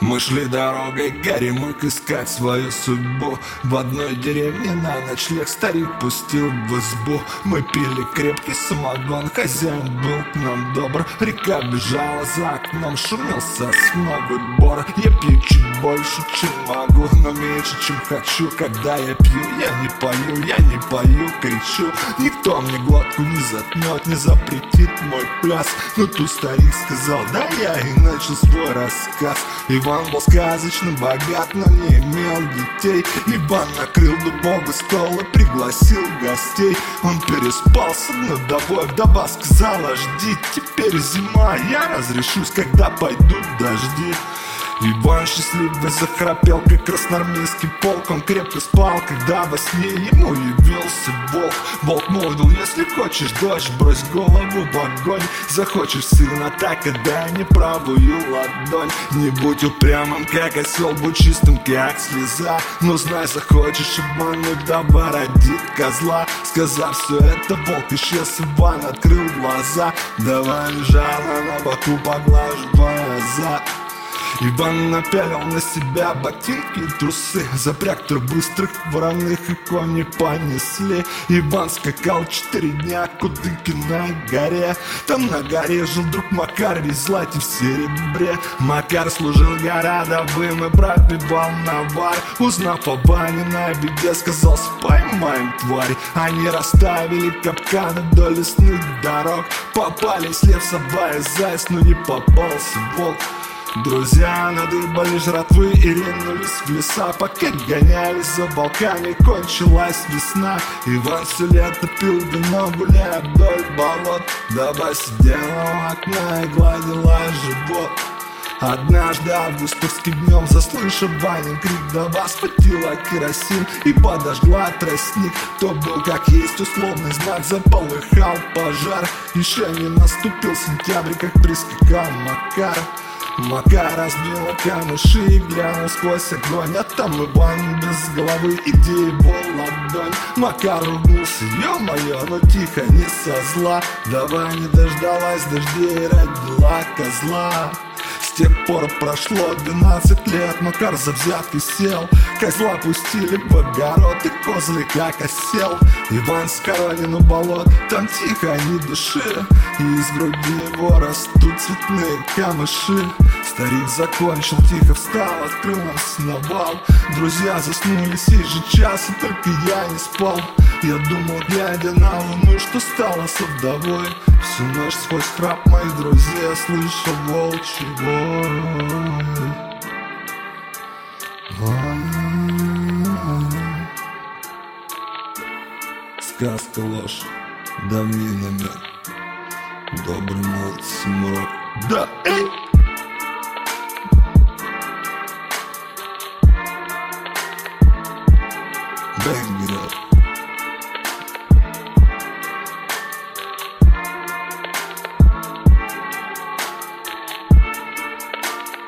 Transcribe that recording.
Мы шли дорогой, Гарри мог искать свою судьбу. В одной деревне на ночлег старик пустил в избу. Мы пили крепкий самогон, хозяин был к нам добр. Река бежала за окном, шумел сосновый бор. Я пью больше, чем могу, но меньше, чем хочу. Когда я пью, я не пою, я не пою, кричу. Никто мне глотку не заткнет, не запретит мой пляс. Но тут старик сказал, да я и начал свой рассказ Иван был сказочно богат, но не имел детей. Иван накрыл дубовый стол и пригласил гостей. Он переспал с одной вдова сказала жди Теперь зима, я разрешусь, когда пойдут дожди Иван счастливый захрапел, как красноармейский полк. Он крепко спал, когда во сне ему явился волк Волк молвил, если хочешь дочь, брось голову в огонь. Захочешь сына, так отдай мне правую ладонь. Не будь упрямым, как осел, будь чистым, как слеза. Но знай, захочешь обмануть, вдова родит козла. Сказав все это, волк исчез, Иван открыл глаза. Давай лежала на боку, поглаживая зад Иван напялил на себя ботинки и трусы Запряг быстрых вороных и кони понесли. Иван скакал четыре дня кудыки на горе. Там на горе жил друг Макар, весь злате в серебре. Макар служил городовым и пропивал навар Узнав о Ване на беде, сказал споймаем тварь Они расставили капканы вдоль лесных дорог. Попались лев, сова и заяц, но не попался волк Друзья надыбали жратвы и ринулись в леса. Пока гонялись за волками, кончилась весна. Иван все лето пил вино, гуляя вдоль болот. Даба сидела у окна и гладила живот. Однажды августовским днем, заслышав Ванин крик Дава схватила керосин и подожгла тростник. То был как есть условный знак, заполыхал пожар. Еще не наступил сентябрь, как прискакал Макар Мака разбила камыши и глянул сквозь огонь. А там Иван без головы, иди его ладонь Мака ругнулся, ё-моё, но тихо, не со зла. Давай не дождалась дождей, родила козла с тех пор прошло 12 лет, Макар за взятки сел. Козла пустили в огород и козлы как осел. Иван с Коронину болот, там тихо, ни души И из груди его растут цветные камыши. Старик закончил, тихо встал, открыл нам сновал. Друзья заснули сей же час, и только я не спал Я думал, глядя на луну, что стало со вдовой? Всю ночь сквозь храп моих друзей я слышал волчий вой. Сказка ложь, давнинами Добрый молодец мрак. Да, эй! Up